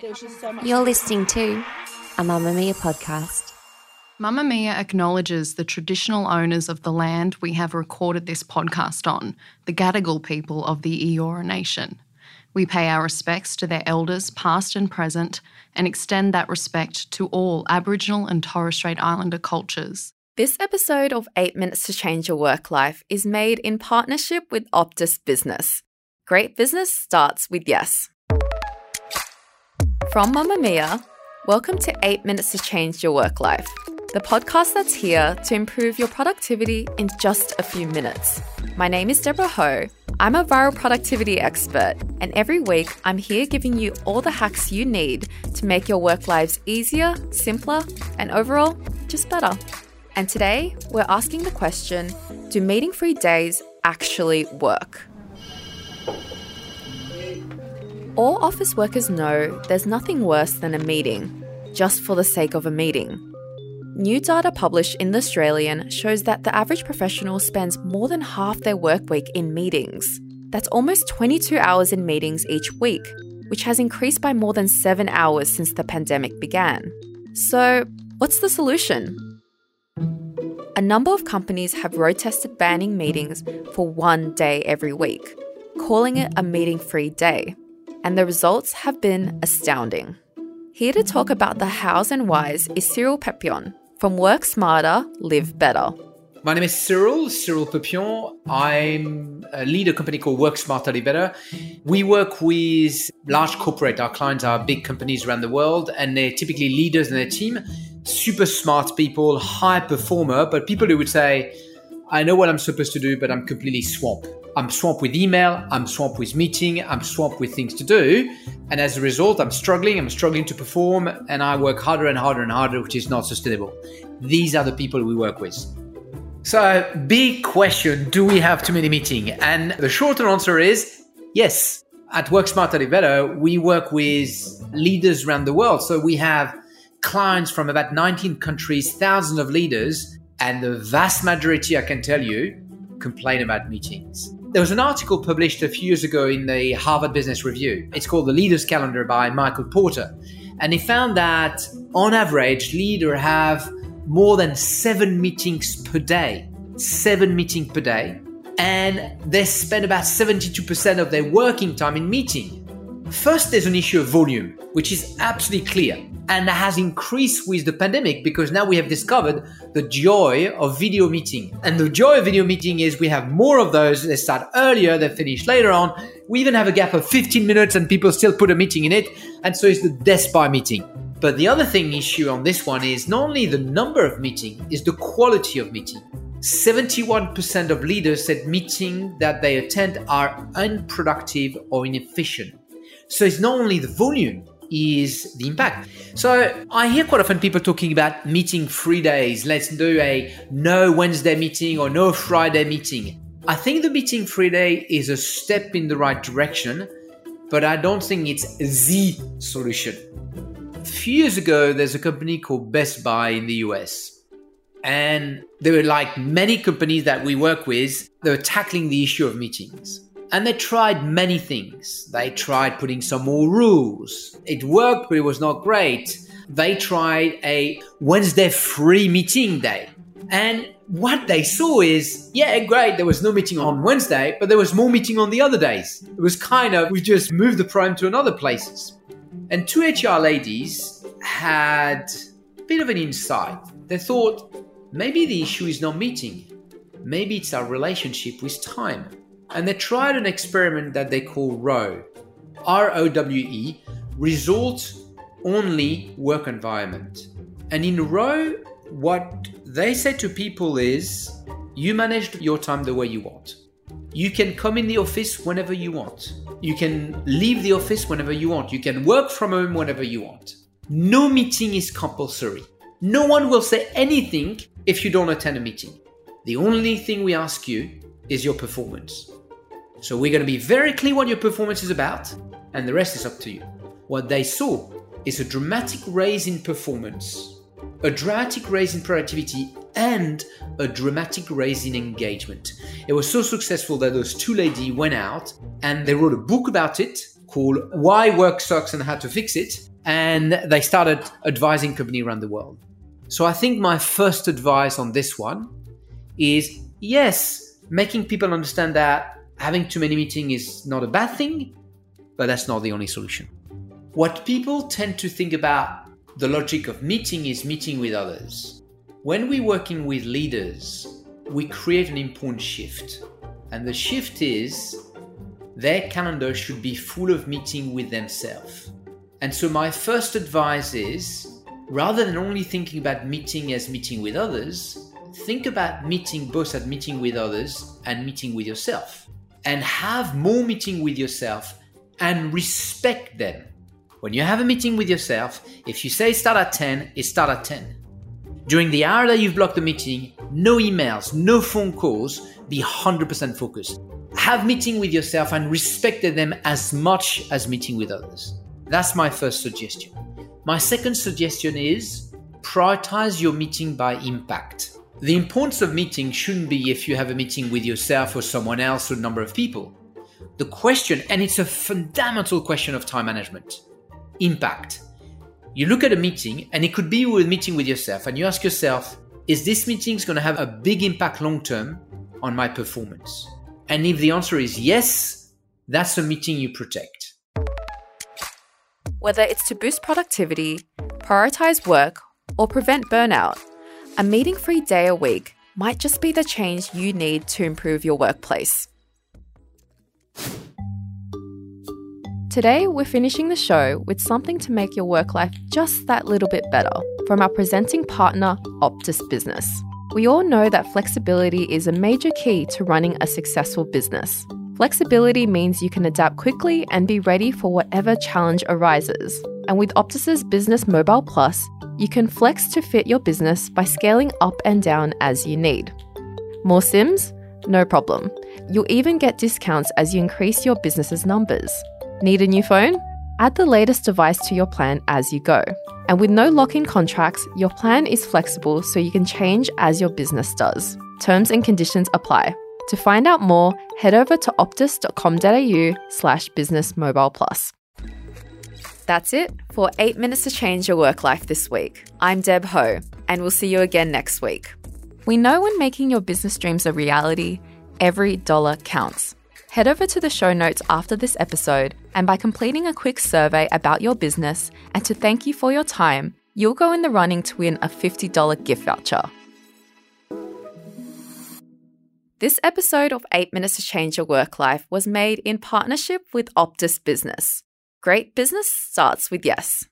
There's just so much. You're listening to a Mamamia podcast. Mamamia acknowledges the traditional owners of the land we have recorded this podcast on, the Gadigal people of the Eora Nation. We pay our respects to their elders, past and present, and extend that respect to all Aboriginal and Torres Strait Islander cultures. This episode of 8 Minutes to Change Your Work Life is made in partnership with Optus Business. Great business starts with yes. From Mamamia, welcome to 8 Minutes to Change Your Work Life, the podcast that's here to improve your productivity in just a few minutes. My name is Deborah Ho. I'm a viral productivity expert, and every week I'm here giving you all the hacks you need to make your work lives easier, simpler, and overall, just better. And today, we're asking the question Do meeting free days actually work? All office workers know there's nothing worse than a meeting, just for the sake of a meeting. New data published in The Australian shows that the average professional spends more than half their work week in meetings. That's almost 22 hours in meetings each week, which has increased by more than seven hours since the pandemic began. So, what's the solution? A number of companies have road tested banning meetings for one day every week, calling it a meeting free day and the results have been astounding. Here to talk about the hows and whys is Cyril Peupion from Work Smarter, Live Better. My name is Cyril, Cyril Peupion. I'm a lead a company called Work Smarter, Live Better. We work with large corporate. Our clients are big companies around the world, and they're typically leaders in their team, super smart people, high performer, but people who would say, I know what I'm supposed to do, but I'm completely swamped. I'm swamped with email, I'm swamped with meeting, I'm swamped with things to do. And as a result, I'm struggling, I'm struggling to perform, and I work harder and harder and harder, which is not sustainable. These are the people we work with. So, big question do we have too many meetings? And the shorter answer is yes. At Work Smarter Better, we work with leaders around the world. So, we have clients from about 19 countries, thousands of leaders, and the vast majority, I can tell you, complain about meetings. There was an article published a few years ago in the Harvard Business Review. It's called The Leader's Calendar by Michael Porter. And he found that on average, leaders have more than seven meetings per day. Seven meetings per day. And they spend about 72% of their working time in meeting. First, there's an issue of volume, which is absolutely clear and has increased with the pandemic because now we have discovered the joy of video meeting. And the joy of video meeting is we have more of those. They start earlier, they finish later on. We even have a gap of 15 minutes and people still put a meeting in it. And so it's the death by meeting. But the other thing issue on this one is not only the number of meeting, is the quality of meeting. 71% of leaders said meeting that they attend are unproductive or inefficient. So it's not only the volume, is the impact. So I hear quite often people talking about meeting free days. Let's do a no Wednesday meeting or no Friday meeting. I think the meeting free day is a step in the right direction, but I don't think it's the solution. A few years ago, there's a company called Best Buy in the US. And they were like many companies that we work with, they were tackling the issue of meetings. And they tried many things. They tried putting some more rules. It worked, but it was not great. They tried a Wednesday free meeting day. And what they saw is, yeah, great, there was no meeting on Wednesday, but there was more meeting on the other days. It was kind of, we just moved the prime to another places. And two HR ladies had a bit of an insight. They thought, maybe the issue is not meeting. Maybe it's our relationship with time and they tried an experiment that they call ROWE, R O W E, results only work environment. And in ROWE, what they say to people is you manage your time the way you want. You can come in the office whenever you want. You can leave the office whenever you want. You can work from home whenever you want. No meeting is compulsory. No one will say anything if you don't attend a meeting. The only thing we ask you is your performance. So we're going to be very clear what your performance is about, and the rest is up to you. What they saw is a dramatic raise in performance, a dramatic raise in productivity, and a dramatic raise in engagement. It was so successful that those two ladies went out and they wrote a book about it. called Why Work Sucks and How to Fix It. And they started advising companies around the world. So I think my first advice on this one is yes, making people understand that having too many meetings is not a bad thing, but that's not the only solution. What people tend to think about the logic of meeting is meeting with others. When we're working with leaders, we create an important shift. And the shift is their calendar should be full of meeting with themselves. And so my first advice is rather than only thinking about meeting as meeting with others, think about meeting both at meeting with others and meeting with yourself. And have more meeting with yourself and respect them. When you have a meeting with yourself, if you say start at 10, it start at 10. During the hour that you've blocked the meeting, no emails, no phone calls, be 100% focused. Have meeting with yourself and respect them as much as meeting with others. That's my first suggestion. My second suggestion is prioritize your meeting by impact. The importance of meeting shouldn't be if you have a meeting with yourself or someone else or a number of people. The question, and it's a fundamental question of time management impact. You look at a meeting, and it could be a meeting with yourself, and you ask yourself, is this meeting going to have a big impact long term on my performance? And if the answer is yes, that's a meeting you protect. Whether it's to boost productivity, prioritize work, or prevent burnout, a meeting free day a week might just be the change you need to improve your workplace. Today, we're finishing the show with something to make your work life just that little bit better from our presenting partner, Optus Business. We all know that flexibility is a major key to running a successful business. Flexibility means you can adapt quickly and be ready for whatever challenge arises. And with Optus's Business Mobile Plus, you can flex to fit your business by scaling up and down as you need. More SIMs? No problem. You'll even get discounts as you increase your business's numbers. Need a new phone? Add the latest device to your plan as you go. And with no lock in contracts, your plan is flexible so you can change as your business does. Terms and conditions apply. To find out more, head over to optus.com.au slash business mobile plus. That's it for 8 Minutes to Change Your Work Life this week. I'm Deb Ho, and we'll see you again next week. We know when making your business dreams a reality, every dollar counts. Head over to the show notes after this episode, and by completing a quick survey about your business and to thank you for your time, you'll go in the running to win a $50 gift voucher. This episode of 8 Minutes to Change Your Work Life was made in partnership with Optus Business. Great business starts with yes.